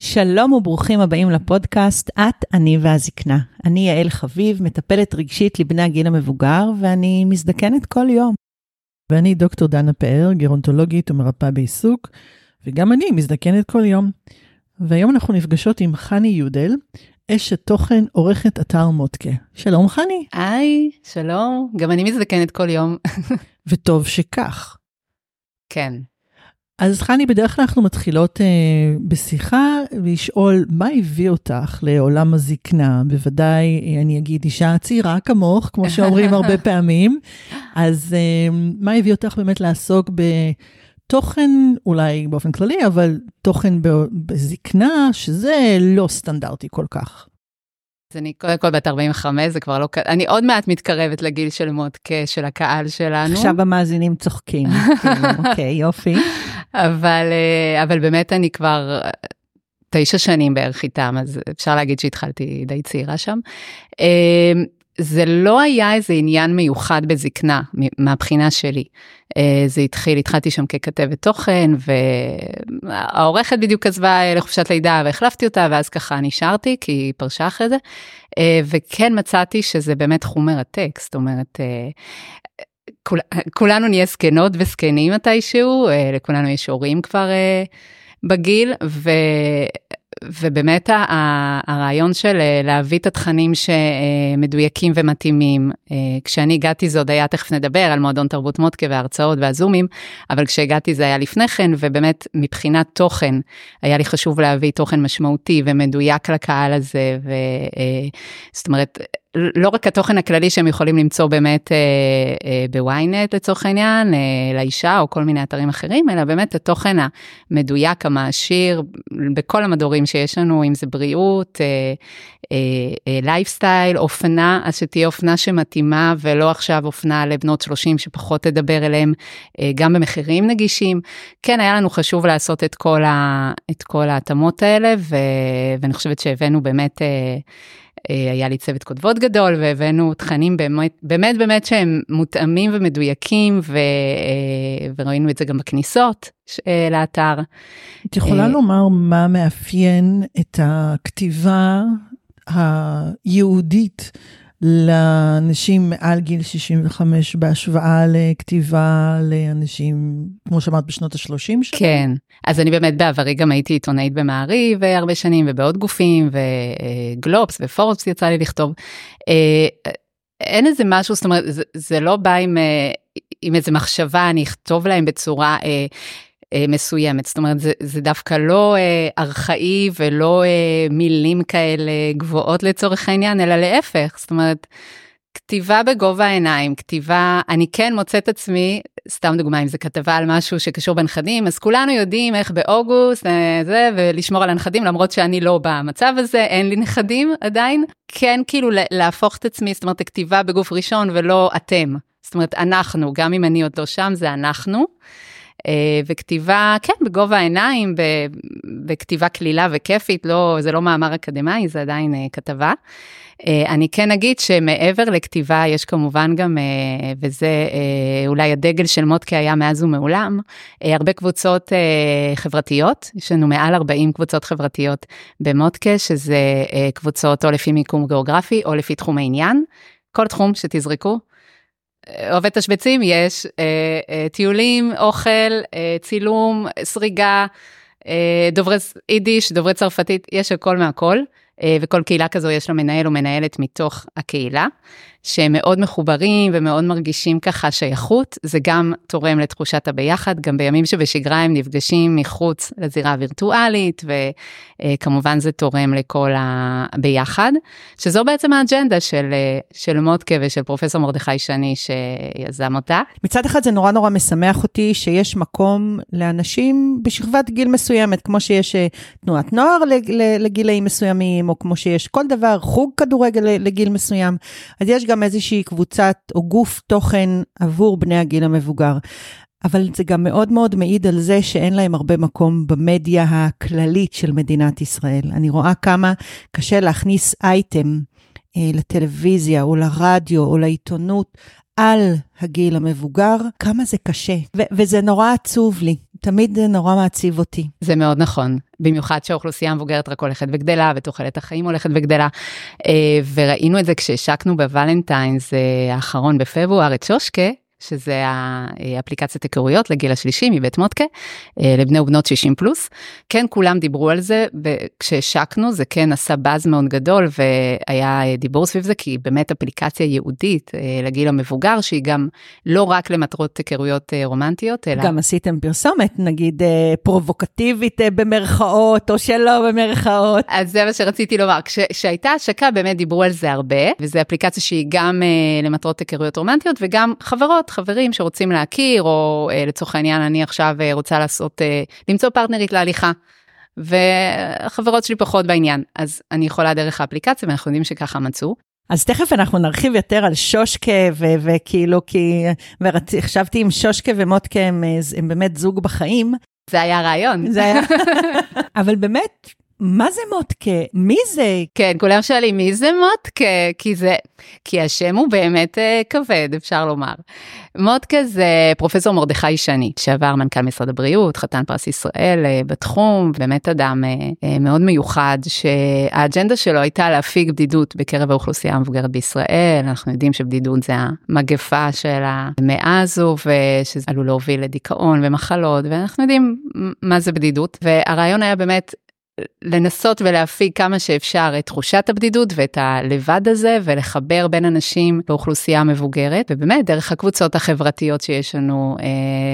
שלום וברוכים הבאים לפודקאסט את, אני והזקנה. אני יעל חביב, מטפלת רגשית לבני הגיל המבוגר, ואני מזדקנת כל יום. ואני דוקטור דנה פאר, גרונטולוגית ומרפאה בעיסוק, וגם אני מזדקנת כל יום. והיום אנחנו נפגשות עם חני יודל, אשת תוכן, עורכת אתר מודקה. שלום חני. היי, שלום, גם אני מזדקנת כל יום. וטוב שכך. כן. אז חני, בדרך כלל אנחנו מתחילות אה, בשיחה לשאול מה הביא אותך לעולם הזקנה. בוודאי, אה, אני אגיד, אישה צעירה כמוך, כמו שאומרים הרבה פעמים. אז אה, מה הביא אותך באמת לעסוק בתוכן, אולי באופן כללי, אבל תוכן בזקנה, שזה לא סטנדרטי כל כך. אז אני קודם כל בת 45, זה כבר לא... אני עוד מעט מתקרבת לגיל של מודקה, של הקהל שלנו. עכשיו המאזינים צוחקים. כן, אוקיי, יופי. אבל, אה, אבל באמת אני כבר תשע שנים בערך איתם, אז אפשר להגיד שהתחלתי די צעירה שם. אה, זה לא היה איזה עניין מיוחד בזקנה מהבחינה שלי. אה, זה התחיל, התחלתי שם ככתבת תוכן והעורכת בדיוק עזבה לחופשת לידה והחלפתי אותה ואז ככה נשארתי כי היא פרשה אחרי זה. וכן מצאתי שזה באמת תחום מרתק, זאת אומרת, כול, כולנו נהיה זקנות וזקנים מתישהו, לכולנו יש הורים כבר בגיל, ו, ובאמת הרעיון של אה, להביא את התכנים שמדויקים ומתאימים, אה, כשאני הגעתי זה עוד היה, תכף נדבר על מועדון תרבות מודקה וההרצאות והזומים, אבל כשהגעתי זה היה לפני כן, ובאמת מבחינת תוכן, היה לי חשוב להביא תוכן משמעותי ומדויק לקהל הזה, וזאת אה, אומרת, לא רק התוכן הכללי שהם יכולים למצוא באמת אה, אה, בוויינט לצורך העניין, אה, לאישה או כל מיני אתרים אחרים, אלא באמת התוכן המדויק, המעשיר, בכל המדורים שיש לנו, אם זה בריאות, לייפסטייל, אה, אה, אופנה, אז שתהיה אופנה שמתאימה ולא עכשיו אופנה לבנות 30 שפחות תדבר אליהם, אה, גם במחירים נגישים. כן, היה לנו חשוב לעשות את כל, ההתאמות האלה, ו, ואני חושבת שהבאנו באמת... אה, היה לי צוות כותבות גדול והבאנו תכנים באמת באמת באמת שהם מותאמים ומדויקים ו, אה, וראינו את זה גם בכניסות אה, לאתר. את יכולה לומר מה מאפיין את הכתיבה היהודית לאנשים מעל גיל 65 בהשוואה לכתיבה לאנשים, כמו שאמרת, בשנות ה-30 שלהם? כן, אז אני באמת בעברי גם הייתי עיתונאית במעריב הרבה שנים ובעוד גופים וגלובס ופורבס יצא לי לכתוב. אה, אין איזה משהו, זאת אומרת, זה, זה לא בא עם, אה, עם איזה מחשבה, אני אכתוב להם בצורה... אה, אה, מסוימת. זאת אומרת, זה, זה דווקא לא אה, ארכאי ולא אה, מילים כאלה גבוהות לצורך העניין, אלא להפך. זאת אומרת, כתיבה בגובה העיניים, כתיבה, אני כן מוצאת עצמי, סתם דוגמה, אם זה כתבה על משהו שקשור בנכדים, אז כולנו יודעים איך באוגוסט, אה, זה, ולשמור על הנכדים, למרות שאני לא במצב הזה, אין לי נכדים עדיין. כן, כאילו להפוך את עצמי, זאת אומרת, הכתיבה בגוף ראשון ולא אתם. זאת אומרת, אנחנו, גם אם אני עוד לא שם, זה אנחנו. אה, וכתיבה, כן, בגובה העיניים, בכתיבה קלילה וכיפית, לא, זה לא מאמר אקדמאי, זה עדיין אה, כתבה. אה, אני כן אגיד שמעבר לכתיבה, יש כמובן גם, וזה אולי הדגל של מודקה היה מאז ומעולם, הרבה קבוצות חברתיות, יש לנו מעל 40 קבוצות חברתיות במודקה, שזה קבוצות או לפי מיקום גיאוגרפי או לפי תחום העניין. כל תחום שתזרקו, עובד תשבצים יש, אה, אה, טיולים, אוכל, אה, צילום, סריגה, דוברי יידיש, דוברי צרפתית, יש הכל מהכל, וכל קהילה כזו יש לה מנהל או מנהלת מתוך הקהילה. שהם מאוד מחוברים ומאוד מרגישים ככה שייכות, זה גם תורם לתחושת הביחד, גם בימים שבשגרה הם נפגשים מחוץ לזירה הווירטואלית, וכמובן זה תורם לכל הביחד, שזו בעצם האג'נדה של, של מודקה ושל פרופסור מרדכי שני שיזם אותה. מצד אחד זה נורא נורא משמח אותי שיש מקום לאנשים בשכבת גיל מסוימת, כמו שיש אה, תנועת נוער לגילאים מסוימים, או כמו שיש כל דבר, חוג כדורגל לגיל מסוים, אז יש גם איזושהי קבוצת או גוף תוכן עבור בני הגיל המבוגר. אבל זה גם מאוד מאוד מעיד על זה שאין להם הרבה מקום במדיה הכללית של מדינת ישראל. אני רואה כמה קשה להכניס אייטם אה, לטלוויזיה או לרדיו או לעיתונות על הגיל המבוגר, כמה זה קשה. ו- וזה נורא עצוב לי, תמיד נורא מעציב אותי. זה מאוד נכון, במיוחד שהאוכלוסייה המבוגרת רק הולכת וגדלה ותוחלת החיים הולכת וגדלה. אה, וראינו את זה כשהשקנו בוולנטיינס אה, האחרון בפברואר את שושקה, שזה האפליקציית היכרויות לגיל השלישי מבית מודקה, אה, לבני ובנות 60 פלוס. כן, כולם דיברו על זה, וכשהשקנו זה כן עשה באז מאוד גדול, והיה דיבור סביב זה, כי באמת אפליקציה ייעודית אה, לגיל המבוגר, שהיא גם לא רק למטרות היכרויות אה, רומנטיות, אלא... גם עשיתם פרסומת, נגיד פרובוקטיבית במרכאות, או שלא במרכאות. אז זה מה שרציתי לומר, כשהייתה השקה באמת דיברו על זה הרבה, וזו אפליקציה שהיא גם למטרות היכרויות רומנטיות, וגם חברות. חברים שרוצים להכיר, או אה, לצורך העניין, אני עכשיו אה, רוצה לעשות, אה, למצוא פרטנרית להליכה. והחברות שלי פחות בעניין, אז אני יכולה דרך האפליקציה, ואנחנו יודעים שככה מצאו. אז תכף אנחנו נרחיב יותר על שושקה, וכאילו, כי, וחשבתי אם שושקה ומוטקה הם, הם באמת זוג בחיים. זה היה רעיון. זה היה, אבל באמת, מה זה מוטקה? מי זה? כן, כולם שואלים, מי זה מוטקה? כי זה, כי השם הוא באמת uh, כבד, אפשר לומר. מוטקה זה פרופסור מרדכי שני, שעבר מנכ"ל משרד הבריאות, חתן פרס ישראל uh, בתחום, באמת אדם uh, uh, מאוד מיוחד, שהאג'נדה שלו הייתה להפיג בדידות בקרב האוכלוסייה המבוגרת בישראל. אנחנו יודעים שבדידות זה המגפה של המאה הזו, ושזה עלול להוביל לדיכאון ומחלות, ואנחנו יודעים מה זה בדידות. והרעיון היה באמת לנסות ולהפיג כמה שאפשר את תחושת הבדידות ואת הלבד הזה ולחבר בין אנשים באוכלוסייה המבוגרת ובאמת דרך הקבוצות החברתיות שיש לנו אה,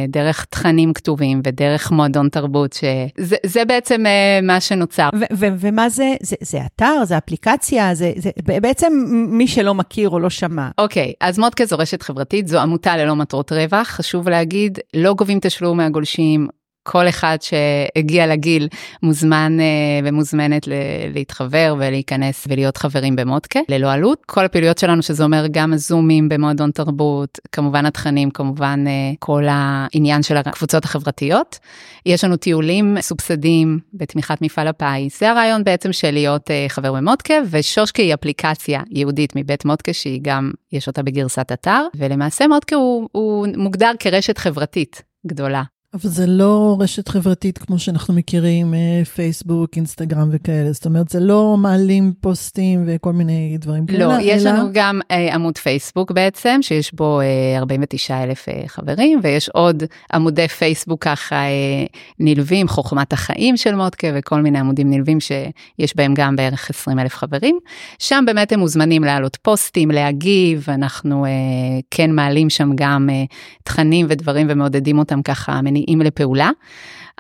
דרך תכנים כתובים ודרך מועדון תרבות שזה זה בעצם אה, מה שנוצר. ומה זה, זה זה אתר זה אפליקציה זה, זה בעצם מי שלא מכיר או לא שמע. אוקיי אז מודקה זו רשת חברתית זו עמותה ללא מטרות רווח חשוב להגיד לא גובים תשלום מהגולשים כל אחד שהגיע לגיל מוזמן uh, ומוזמנת להתחבר ולהיכנס ולהיות חברים במודקה ללא עלות. כל הפעילויות שלנו שזה אומר גם הזומים במועדון תרבות, כמובן התכנים, כמובן uh, כל העניין של הקבוצות החברתיות. יש לנו טיולים סובסדים בתמיכת מפעל הפיס, זה הרעיון בעצם של להיות uh, חבר במודקה ושושקה היא אפליקציה ייעודית מבית מודקה שהיא גם, יש אותה בגרסת אתר, ולמעשה מודקה הוא, הוא מוגדר כרשת חברתית גדולה. אבל זה לא רשת חברתית כמו שאנחנו מכירים, אה, פייסבוק, אינסטגרם וכאלה. זאת אומרת, זה לא מעלים פוסטים וכל מיני דברים כאלה. לא, יש אלא... לנו גם אה, עמוד פייסבוק בעצם, שיש בו אה, 49 אלף אה, חברים, ויש עוד עמודי פייסבוק ככה אה, נלווים, חוכמת החיים של מודקה וכל מיני עמודים נלווים שיש בהם גם בערך 20 אלף חברים. שם באמת הם מוזמנים להעלות פוסטים, להגיב, אנחנו אה, כן מעלים שם גם אה, תכנים ודברים ומעודדים אותם ככה, מניעים לפעולה.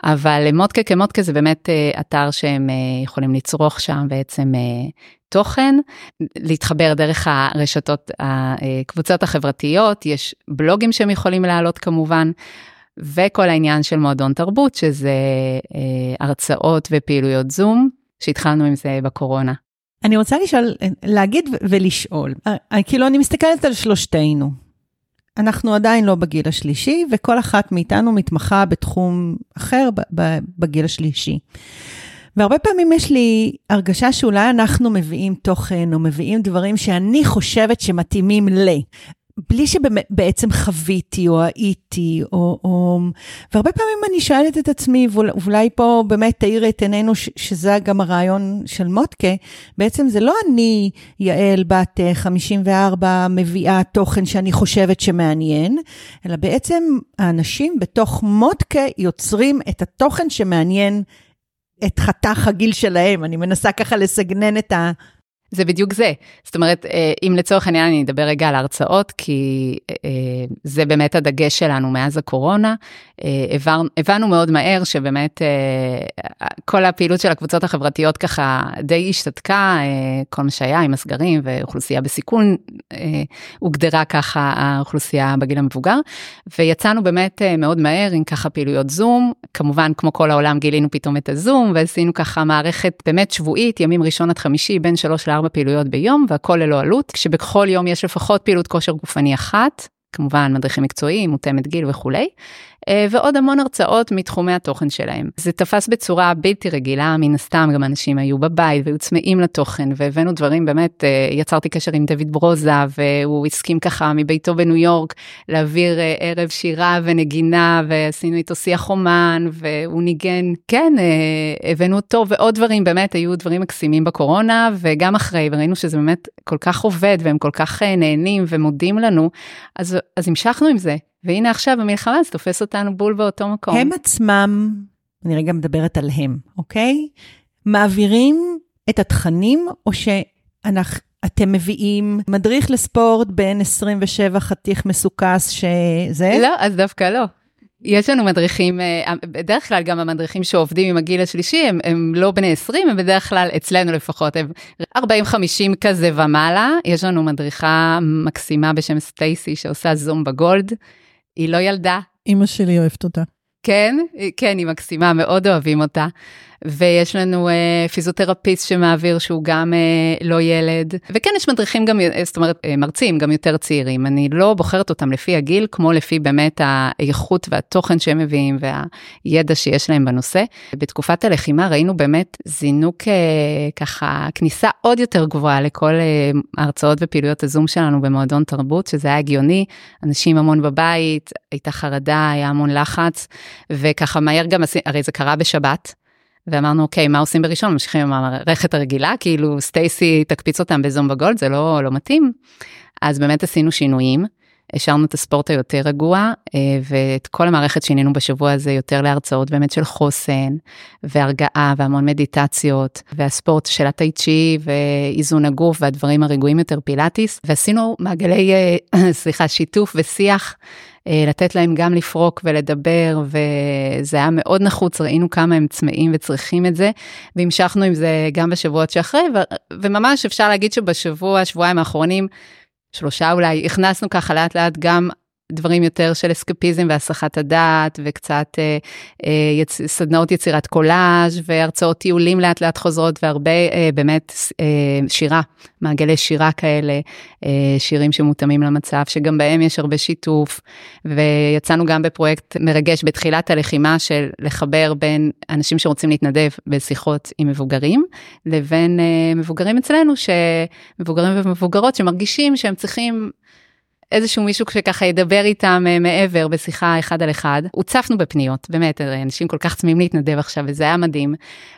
אבל מודקה כמודקה זה באמת אה, אתר שהם אה, יכולים לצרוך שם בעצם אה, תוכן, להתחבר דרך הרשתות, הקבוצות החברתיות, יש בלוגים שהם יכולים להעלות כמובן, וכל העניין של מועדון תרבות, שזה הרצאות ופעילויות זום, שהתחלנו עם זה בקורונה. אני רוצה לשאול, להגיד ולשאול, כאילו אני מסתכלת על שלושתנו, אנחנו עדיין לא בגיל השלישי, וכל אחת מאיתנו מתמחה בתחום אחר בגיל השלישי. והרבה פעמים יש לי הרגשה שאולי אנחנו מביאים תוכן או מביאים דברים שאני חושבת שמתאימים ל. בלי שבעצם חוויתי או הייתי, או, או... והרבה פעמים אני שואלת את עצמי, ואולי פה באמת תאיר את עינינו, שזה גם הרעיון של מוטקה, בעצם זה לא אני, יעל, בת 54, אה, מביאה תוכן שאני חושבת שמעניין, אלא בעצם האנשים בתוך מוטקה יוצרים את התוכן שמעניין את חתך הגיל שלהם. אני מנסה ככה לסגנן את ה... זה בדיוק זה. זאת אומרת, אה, אם לצורך העניין אני אדבר רגע על הרצאות, כי אה, זה באמת הדגש שלנו מאז הקורונה. אה, הבנו מאוד מהר שבאמת כל הפעילות של הקבוצות החברתיות ככה די השתתקה, כל מה שהיה עם הסגרים ואוכלוסייה בסיכון, הוגדרה ככה האוכלוסייה בגיל המבוגר, ויצאנו באמת מאוד מהר עם ככה פעילויות זום, כמובן כמו כל העולם גילינו פתאום את הזום, ועשינו ככה מערכת באמת שבועית, ימים ראשון עד חמישי, בין שלוש לארבע פעילויות ביום, והכל ללא עלות, כשבכל יום יש לפחות פעילות כושר גופני אחת. כמובן מדריכים מקצועיים, מותאמת גיל וכולי, אה, ועוד המון הרצאות מתחומי התוכן שלהם. זה תפס בצורה בלתי רגילה, מן הסתם גם אנשים היו בבית והיו צמאים לתוכן, והבאנו דברים, באמת, אה, יצרתי קשר עם דוד ברוזה, והוא הסכים ככה מביתו בניו יורק להעביר אה, ערב שירה ונגינה, ועשינו איתו שיח אומן, והוא ניגן, כן, הבאנו אותו, ועוד דברים, באמת, היו דברים מקסימים בקורונה, וגם אחרי, וראינו שזה באמת כל כך עובד, והם כל כך נהנים ומודים לנו, אז, אז המשכנו עם זה. והנה עכשיו המלחמה זה תופס אותנו בול באותו מקום. הם עצמם, אני רגע מדברת על הם, אוקיי? מעבירים את התכנים, או שאתם מביאים מדריך לספורט בן 27 חתיך מסוכס שזה? לא, אז דווקא לא. יש לנו מדריכים, אה, בדרך כלל גם המדריכים שעובדים עם הגיל השלישי, הם, הם לא בני 20, הם בדרך כלל, אצלנו לפחות, הם 40-50 כזה ומעלה. יש לנו מדריכה מקסימה בשם סטייסי שעושה זום בגולד. היא לא ילדה. אימא שלי אוהבת אותה. כן, כן, היא מקסימה, מאוד אוהבים אותה. ויש לנו אה, פיזיותרפיסט שמעביר שהוא גם אה, לא ילד. וכן, יש מדריכים גם, אה, זאת אומרת, אה, מרצים גם יותר צעירים. אני לא בוחרת אותם לפי הגיל, כמו לפי באמת האיכות והתוכן שהם מביאים והידע שיש להם בנושא. בתקופת הלחימה ראינו באמת זינוק אה, ככה, כניסה עוד יותר גבוהה לכל אה, ההרצאות ופעילויות הזום שלנו במועדון תרבות, שזה היה הגיוני, אנשים המון בבית, הייתה חרדה, היה המון לחץ, וככה מהר גם, הרי זה קרה בשבת. ואמרנו, אוקיי, מה עושים בראשון? ממשיכים עם המערכת הרגילה, כאילו סטייסי תקפיץ אותם בזום בגולד, זה לא, לא מתאים. אז באמת עשינו שינויים, השארנו את הספורט היותר רגוע, אה, ואת כל המערכת שינינו בשבוע הזה יותר להרצאות באמת של חוסן, והרגעה, והמון מדיטציות, והספורט של הטאי צ'י, ואיזון הגוף, והדברים הרגועים יותר פילאטיס, ועשינו מעגלי, אה, סליחה, שיתוף ושיח. אה, לתת להם גם לפרוק ולדבר, וזה היה מאוד נחוץ, ראינו כמה הם צמאים וצריכים את זה, והמשכנו עם זה גם בשבועות שאחרי, ו- וממש אפשר להגיד שבשבוע, שבועיים האחרונים, שלושה אולי, הכנסנו ככה לאט לאט גם דברים יותר של אסקפיזם והסחת הדעת וקצת אה, אה, יצ... סדנאות יצירת קולאז' והרצאות טיולים לאט לאט חוזרות והרבה אה, באמת אה, שירה, מעגלי שירה כאלה, אה, שירים שמותאמים למצב, שגם בהם יש הרבה שיתוף. ויצאנו גם בפרויקט מרגש בתחילת הלחימה של לחבר בין אנשים שרוצים להתנדב בשיחות עם מבוגרים לבין אה, מבוגרים אצלנו, שמבוגרים ומבוגרות שמרגישים שהם צריכים איזשהו מישהו שככה ידבר איתם אה, מעבר בשיחה אחד על אחד. הוצפנו בפניות, באמת, אנשים כל כך צמאים להתנדב עכשיו, וזה היה מדהים.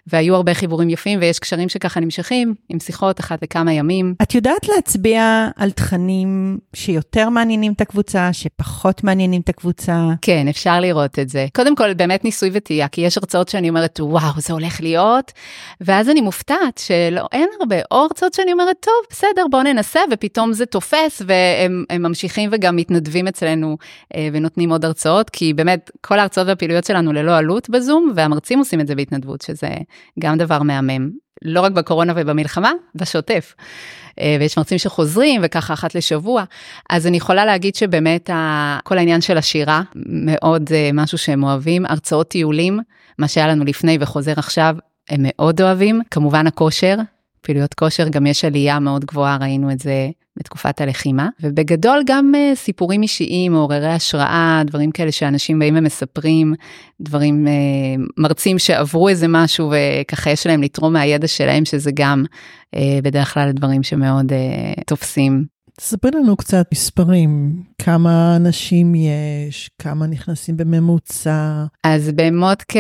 והיו הרבה חיבורים יפים, ויש קשרים שככה נמשכים, עם שיחות אחת לכמה ימים. את יודעת להצביע על תכנים שיותר מעניינים את הקבוצה, שפחות מעניינים את הקבוצה? כן, אפשר לראות את זה. קודם כל, באמת ניסוי וטעייה, כי יש הרצאות שאני אומרת, וואו, זה הולך להיות, ואז אני מופתעת שלא, אין הרבה, או הרצאות שאני אומרת, טוב, בסדר, בואו ננסה, ופתאום זה תופס, והם ממשיכים וגם מתנדבים אצלנו אה, ונותנים עוד הרצאות, כי באמת כל ההרצאות והפעילויות שלנו ללא עלות בזום, והמרצים עושים את זה בהתנדבות, שזה גם דבר מהמם. לא רק בקורונה ובמלחמה, בשוטף. אה, ויש מרצים שחוזרים וככה אחת לשבוע. אז אני יכולה להגיד שבאמת כל העניין של השירה, מאוד אה, משהו שהם אוהבים, הרצאות טיולים, מה שהיה לנו לפני וחוזר עכשיו, הם מאוד אוהבים. כמובן הכושר, פעילויות כושר, גם יש עלייה מאוד גבוהה, ראינו את זה בתקופת הלחימה, ובגדול גם uh, סיפורים אישיים, מעוררי השראה, דברים כאלה שאנשים באים ומספרים, דברים, uh, מרצים שעברו איזה משהו וככה יש להם לתרום מהידע שלהם, שזה גם uh, בדרך כלל דברים שמאוד תופסים. תספרי לנו קצת מספרים, כמה אנשים יש, כמה נכנסים בממוצע. אז במודקה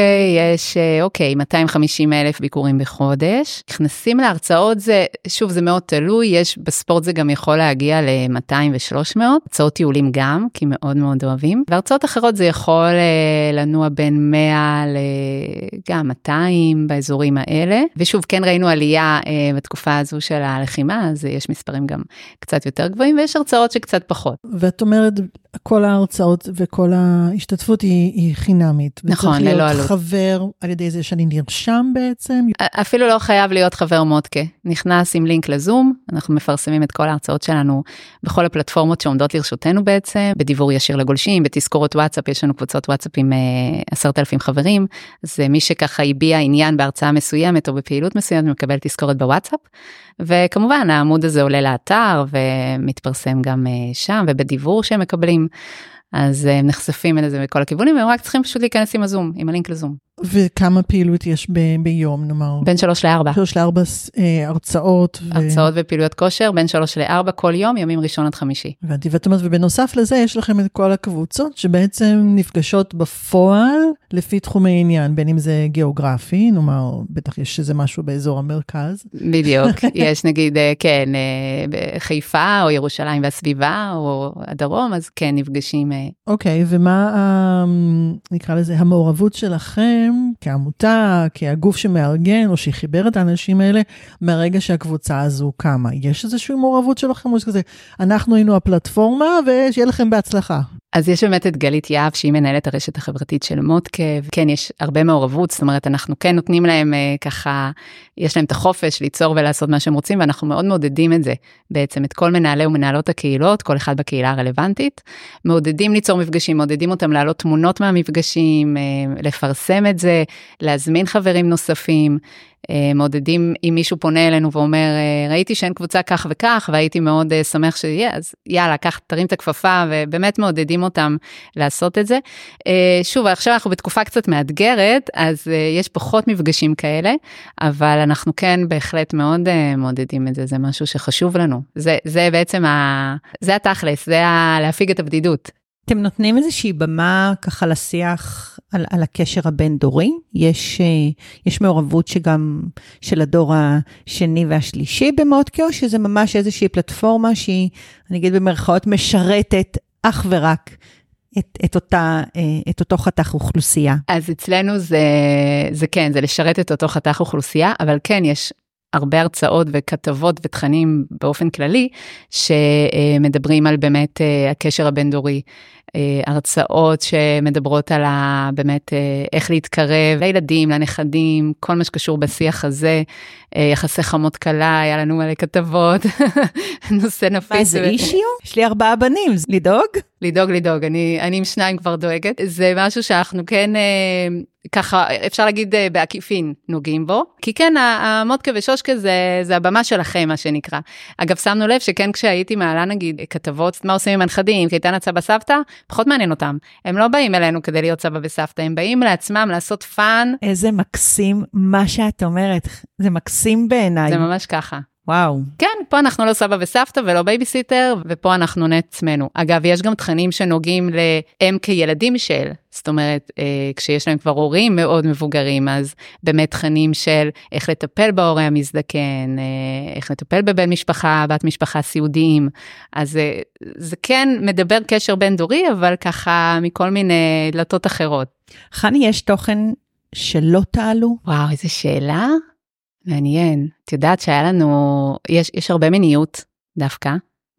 יש, אה, אוקיי, 250 אלף ביקורים בחודש. נכנסים להרצאות זה, שוב, זה מאוד תלוי, יש, בספורט זה גם יכול להגיע ל-200 ו-300, הרצאות טיולים גם, כי מאוד מאוד אוהבים. והרצאות אחרות זה יכול אה, לנוע בין 100 לגם 200 באזורים האלה. ושוב, כן ראינו עלייה אה, בתקופה הזו של הלחימה, אז יש מספרים גם קצת יותר גבוהים, ויש הרצאות שקצת פחות. ואת אומרת, כל ההרצאות וכל ההשתתפות היא, היא חינמית. נכון, ללא עלות. וצריך להיות חבר על ידי זה שאני נרשם בעצם. אפילו לא חייב להיות חבר מודקה. נכנס עם לינק לזום, אנחנו מפרסמים את כל ההרצאות שלנו בכל הפלטפורמות שעומדות לרשותנו בעצם, בדיבור ישיר לגולשים, בתזכורות וואטסאפ, יש לנו קבוצות וואטסאפ עם אה, עשרת אלפים חברים, אז מי שככה הביע עניין בהרצאה מסוימת או בפעילות מסוימת מקבל תזכורת בוואטסאפ. וכמובן העמוד הזה עולה לאתר ומתפרסם גם אה, שם ובדיבור שהם מקבלים. אז הם נחשפים לזה מכל הכיוונים, והם רק צריכים פשוט להיכנס עם הזום, עם הלינק לזום. וכמה פעילות יש ב- ביום, נאמר? בין שלוש לארבע. שלוש לארבע אה, הרצאות. ו... הרצאות ופעילויות כושר, בין שלוש לארבע כל יום, ימים ראשון עד חמישי. הבנתי, ואת אומרת, ובנוסף לזה יש לכם את כל הקבוצות שבעצם נפגשות בפועל לפי תחומי עניין, בין אם זה גיאוגרפי, נאמר, בטח יש איזה משהו באזור המרכז. בדיוק, יש נגיד, אה, כן, אה, חיפה או ירושלים והסביבה או הדרום, אז כן, נפגשים. אה. אוקיי, ומה, נקרא לזה, המעורבות שלכם? כעמותה, כהגוף שמארגן או שחיבר את האנשים האלה מהרגע שהקבוצה הזו קמה? יש איזושהי מעורבות שלכם או שכזה, אנחנו היינו הפלטפורמה ושיהיה לכם בהצלחה. אז יש באמת את גלית יהב שהיא מנהלת הרשת החברתית של מודקה, וכן יש הרבה מעורבות, זאת אומרת אנחנו כן נותנים להם אה, ככה, יש להם את החופש ליצור ולעשות מה שהם רוצים ואנחנו מאוד מעודדים את זה, בעצם את כל מנהלי ומנהלות הקהילות, כל אחד בקהילה הרלוונטית, מעודדים ליצור מפגשים, מעודדים אותם להעלות תמונות מהמפגשים, אה, לפרסם את זה, להזמין חברים נוספים, מעודדים אם מישהו פונה אלינו ואומר אה, ראיתי שאין קבוצה כך וכך והייתי מאוד אה, שמח שיהיה אז יאללה קח תרים את הכפפה ובאמת מעודדים אותם לעשות את זה. שוב עכשיו אנחנו בתקופה קצת מאתגרת אז יש פחות מפגשים כאלה אבל אנחנו כן בהחלט מאוד מעודדים את זה זה משהו שחשוב לנו זה זה בעצם ה... זה התכלס זה ה... להפיג את הבדידות. אתם נותנים איזושהי במה ככה לשיח על, על הקשר הבין-דורי? יש, אה, יש מעורבות שגם של הדור השני והשלישי במודקה, או שזה ממש איזושהי פלטפורמה שהיא, אני אגיד במרכאות, משרתת אך ורק את, את, אותה, אה, את אותו חתך אוכלוסייה? אז אצלנו זה, זה כן, זה לשרת את אותו חתך אוכלוסייה, אבל כן, יש הרבה הרצאות וכתבות ותכנים באופן כללי שמדברים על באמת אה, הקשר הבין-דורי. אה, הרצאות שמדברות על ה, באמת אה, איך להתקרב לילדים, לנכדים, כל מה שקשור בשיח הזה, יחסי חמות קלה, היה לנו מלא כתבות, נושא נפיץ. מה זה issue? יש לי ארבעה בנים, לדאוג? לדאוג, לדאוג, אני, אני עם שניים כבר דואגת. זה משהו שאנחנו כן ככה אפשר להגיד אה, בעקיפין נוגעים בו כי כן המוטק'ה ושושק'ה זה זה הבמה שלכם מה שנקרא. אגב שמנו לב שכן כשהייתי מעלה נגיד כתבות מה עושים עם הנכדים קייטנת סבא סבתא פחות מעניין אותם הם לא באים אלינו כדי להיות סבא וסבתא הם באים לעצמם לעשות fun. איזה מקסים מה שאת אומרת זה מקסים בעיניי. זה ממש ככה. וואו. כן, פה אנחנו לא סבא וסבתא ולא בייביסיטר, ופה אנחנו לעצמנו. אגב, יש גם תכנים שנוגעים להם כילדים של, זאת אומרת, אה, כשיש להם כבר הורים מאוד מבוגרים, אז באמת תכנים של איך לטפל בהורה המזדקן, אה, איך לטפל בבן משפחה, בת משפחה סיעודיים. אז אה, זה כן מדבר קשר בין דורי, אבל ככה מכל מיני דלתות אחרות. חני, יש תוכן שלא תעלו? וואו, איזה שאלה. מעניין. את יודעת שהיה לנו, יש, יש הרבה מיניות דווקא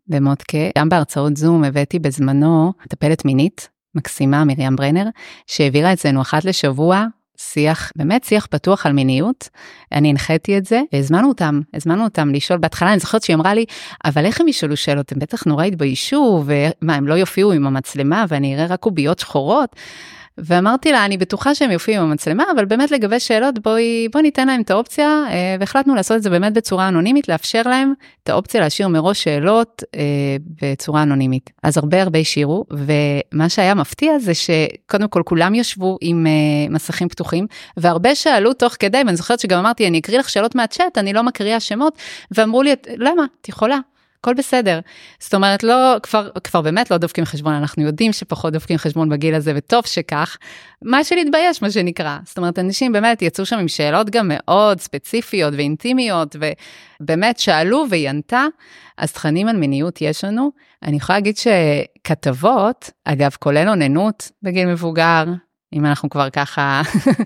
במודקה. גם בהרצאות זום הבאתי בזמנו מטפלת מינית, מקסימה, מרים ברנר, שהעבירה אצלנו אחת לשבוע שיח, באמת שיח פתוח על מיניות. אני הנחיתי את זה, והזמנו אותם, הזמנו אותם לשאול. בהתחלה אני זוכרת שהיא אמרה לי, אבל איך הם ישאלו שאלות? הם בטח נורא התביישו, ומה, הם לא יופיעו עם המצלמה ואני אראה רק קוביות שחורות. ואמרתי לה, אני בטוחה שהם יופיעו עם המצלמה, אבל באמת לגבי שאלות, בואי, בואי ניתן להם את האופציה, אה, והחלטנו לעשות את זה באמת בצורה אנונימית, לאפשר להם את האופציה להשאיר מראש שאלות אה, בצורה אנונימית. אז הרבה הרבה השאירו, ומה שהיה מפתיע זה שקודם כל כולם ישבו עם אה, מסכים פתוחים, והרבה שאלו תוך כדי, ואני זוכרת שגם אמרתי, אני אקריא לך שאלות מהצ'אט, אני לא מקריאה שמות, ואמרו לי, למה? את יכולה. הכל בסדר. זאת אומרת, לא, כבר, כבר באמת לא דופקים חשבון, אנחנו יודעים שפחות דופקים חשבון בגיל הזה, וטוב שכך. מה שלהתבייש, מה שנקרא. זאת אומרת, אנשים באמת יצאו שם עם שאלות גם מאוד ספציפיות ואינטימיות, ובאמת שאלו והיא ענתה. אז תכנים על מיניות יש לנו. אני יכולה להגיד שכתבות, אגב, כולל אוננות בגיל מבוגר, אם אנחנו כבר ככה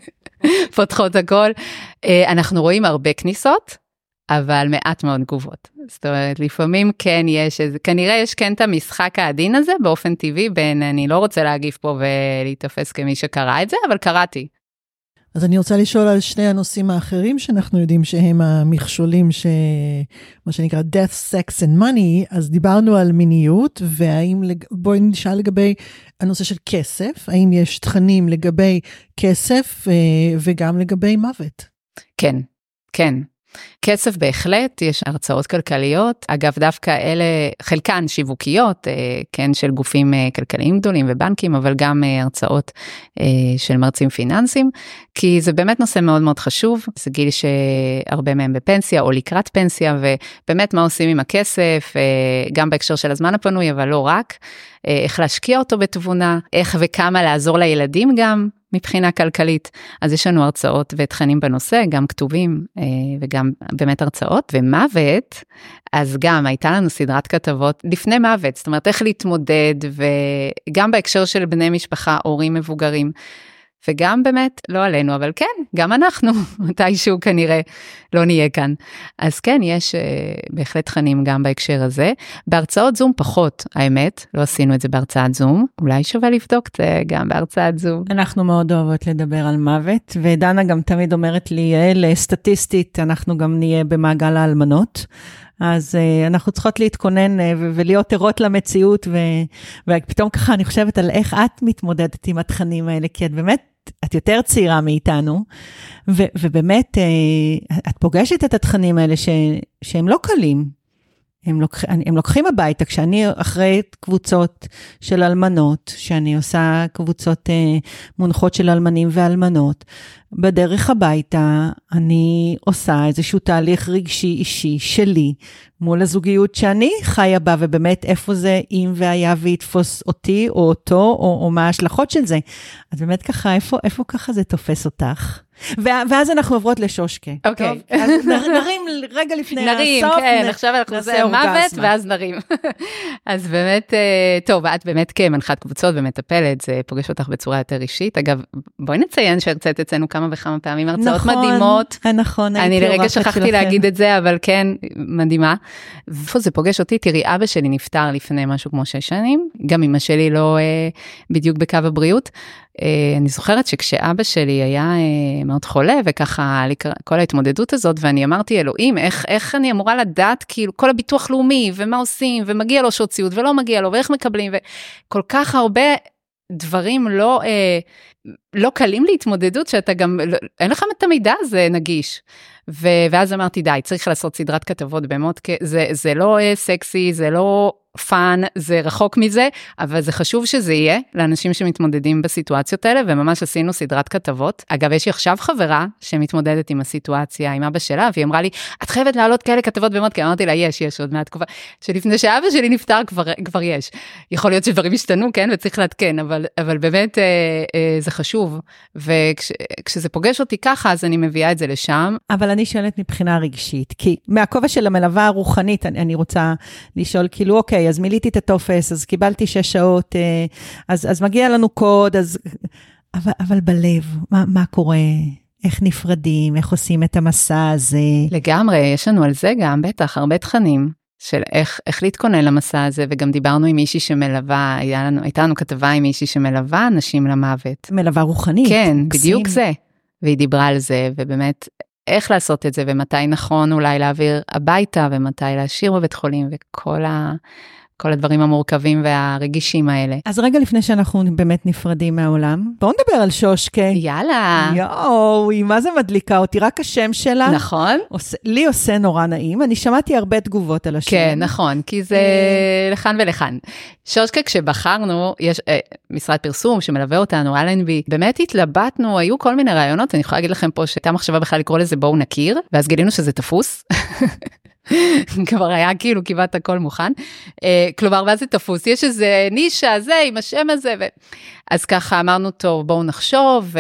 פותחות הכל, אה, אנחנו רואים הרבה כניסות. אבל מעט מאוד תגובות. זאת אומרת, לפעמים כן יש איזה, כנראה יש כן את המשחק העדין הזה באופן טבעי בין אני לא רוצה להגיב פה ולהיתפס כמי שקרא את זה, אבל קראתי. אז אני רוצה לשאול על שני הנושאים האחרים שאנחנו יודעים שהם המכשולים, ש... מה שנקרא death, sex and money, אז דיברנו על מיניות, והאם, לג... בואי נשאל לגבי הנושא של כסף, האם יש תכנים לגבי כסף אה, וגם לגבי מוות? כן, כן. כסף בהחלט, יש הרצאות כלכליות, אגב דווקא אלה, חלקן שיווקיות, כן, של גופים כלכליים גדולים ובנקים, אבל גם הרצאות של מרצים פיננסיים, כי זה באמת נושא מאוד מאוד חשוב, זה גיל שהרבה מהם בפנסיה או לקראת פנסיה, ובאמת מה עושים עם הכסף, גם בהקשר של הזמן הפנוי, אבל לא רק. איך להשקיע אותו בתבונה, איך וכמה לעזור לילדים גם מבחינה כלכלית. אז יש לנו הרצאות ותכנים בנושא, גם כתובים אה, וגם באמת הרצאות. ומוות, אז גם הייתה לנו סדרת כתבות לפני מוות, זאת אומרת איך להתמודד, וגם בהקשר של בני משפחה, הורים מבוגרים. וגם באמת, לא עלינו, אבל כן, גם אנחנו מתישהו כנראה לא נהיה כאן. אז כן, יש uh, בהחלט תכנים גם בהקשר הזה. בהרצאות זום פחות, האמת, לא עשינו את זה בהרצאת זום, אולי שווה לבדוק את זה גם בהרצאת זום. אנחנו מאוד אוהבות לדבר על מוות, ודנה גם תמיד אומרת לי, יעל, סטטיסטית, אנחנו גם נהיה במעגל האלמנות. אז uh, אנחנו צריכות להתכונן uh, ולהיות ערות למציאות, ו- ופתאום ככה אני חושבת על איך את מתמודדת עם התכנים האלה, כי את באמת את יותר צעירה מאיתנו, ו, ובאמת, אה, את פוגשת את התכנים האלה ש, שהם לא קלים. הם, לוקח, הם לוקחים הביתה, כשאני אחרי קבוצות של אלמנות, שאני עושה קבוצות אה, מונחות של אלמנים ואלמנות, בדרך הביתה אני עושה איזשהו תהליך רגשי אישי שלי מול הזוגיות שאני חיה בה, ובאמת איפה זה אם והיה ויתפוס אותי או אותו, או, או מה ההשלכות של זה. אז באמת ככה, איפה, איפה ככה זה תופס אותך? ואז אנחנו עוברות לשושקה. אוקיי. טוב, אז נרים רגע לפני נרים, הסוף. נרים, כן, עכשיו אנחנו נעשה מוות ואז נרים. אז באמת, אה, טוב, את באמת כמנחת קבוצות ומטפלת, זה פוגש אותך בצורה יותר אישית. אגב, בואי נציין שהרצית אצלנו כמה וכמה פעמים הרצאות נכון, מדהימות. נכון, אני לרגע שכחתי להגיד את זה, אבל כן, מדהימה. איפה זה פוגש אותי? תראי, אבא שלי נפטר לפני משהו כמו שש שנים, גם אמא שלי לא אה, בדיוק בקו הבריאות. אה, אני זוכרת שכשאבא שלי היה אה, מאוד חולה וככה כל ההתמודדות הזאת ואני אמרתי אלוהים איך איך אני אמורה לדעת כאילו כל הביטוח לאומי ומה עושים ומגיע לו שעות סיעוד ולא מגיע לו ואיך מקבלים וכל כך הרבה דברים לא אה, לא קלים להתמודדות שאתה גם לא, אין לך את המידע הזה נגיש. ו, ואז אמרתי די צריך לעשות סדרת כתבות במוט זה זה לא אה, סקסי זה לא fun, זה רחוק מזה, אבל זה חשוב שזה יהיה לאנשים שמתמודדים בסיטואציות האלה, וממש עשינו סדרת כתבות. אגב, יש לי עכשיו חברה שמתמודדת עם הסיטואציה עם אבא שלה, והיא אמרה לי, את חייבת להעלות כאלה כתבות במוט, כי אמרתי לה, יש, יש עוד מהתקופה, שלפני שאבא שלי נפטר כבר, כבר יש. יכול להיות שדברים השתנו, כן, וצריך לעדכן, אבל, אבל באמת אה, אה, זה חשוב, וכשזה פוגש אותי ככה, אז אני מביאה את זה לשם. אבל אני שואלת מבחינה רגשית, כי מהכובע של המלווה הרוחנית, אני, אני רוצה לשאול, כאילו, אוקיי, אוקיי, אז מילאתי את הטופס, אז קיבלתי שש שעות, אה, אז, אז מגיע לנו קוד, אז... אבל, אבל בלב, מה, מה קורה? איך נפרדים, איך עושים את המסע הזה? לגמרי, יש לנו על זה גם, בטח, הרבה תכנים. של איך, איך להתכונן למסע הזה, וגם דיברנו עם מישהי שמלווה, היה לנו, הייתה לנו כתבה עם מישהי שמלווה אנשים למוות. מלווה רוחנית. כן, מקסים. בדיוק זה. והיא דיברה על זה, ובאמת, איך לעשות את זה, ומתי נכון אולי להעביר הביתה, ומתי להשאיר בבית חולים, וכל ה... כל הדברים המורכבים והרגישים האלה. אז רגע לפני שאנחנו באמת נפרדים מהעולם, בואו נדבר על שושקה. יאללה. יואו, היא מה זה מדליקה אותי, רק השם שלה. נכון. עושה, לי עושה נורא נעים, אני שמעתי הרבה תגובות על השם. כן, נכון, כי זה אה. לכאן ולכאן. שושקה, כשבחרנו, יש אה, משרד פרסום שמלווה אותנו, אלנבי, באמת התלבטנו, היו כל מיני רעיונות, אני יכולה להגיד לכם פה שהייתה מחשבה בכלל לקרוא לזה בואו נכיר, ואז גילינו שזה תפוס. כבר היה כאילו כמעט הכל מוכן. אה, כלומר, מה זה תפוס? יש איזה נישה זה עם השם הזה. ו... אז ככה אמרנו, טוב, בואו נחשוב, ו...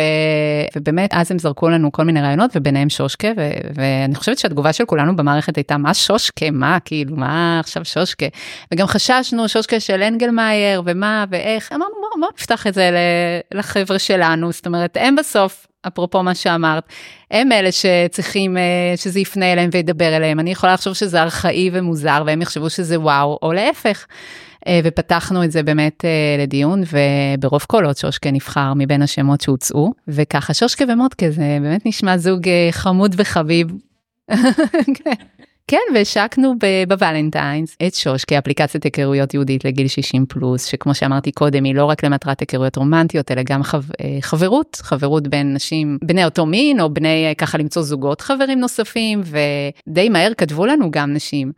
ובאמת, אז הם זרקו לנו כל מיני רעיונות, וביניהם שושקה, ו... ואני חושבת שהתגובה של כולנו במערכת הייתה, מה שושקה? מה, כאילו, מה עכשיו שושקה? וגם חששנו, שושקה של אנגלמאייר, ומה, ואיך, אמרנו, בואו בוא נפתח את זה לחבר'ה שלנו, זאת אומרת, הם בסוף אפרופו מה שאמרת, הם אלה שצריכים אה, שזה יפנה אליהם וידבר אליהם. אני יכולה לחשוב שזה ארכאי ומוזר והם יחשבו שזה וואו, או להפך. אה, ופתחנו את זה באמת אה, לדיון, וברוב קולות שושקה נבחר מבין השמות שהוצאו, וככה שושקה ומודקה זה באמת נשמע זוג חמוד וחביב. כן, והשקנו בוולנטיינס את שוש כאפליקציית היכרויות יהודית לגיל 60 פלוס, שכמו שאמרתי קודם, היא לא רק למטרת היכרויות רומנטיות, אלא גם חב, אה, חברות, חברות בין נשים, בני אותו מין, או בני, אה, ככה למצוא זוגות חברים נוספים, ודי מהר כתבו לנו גם נשים.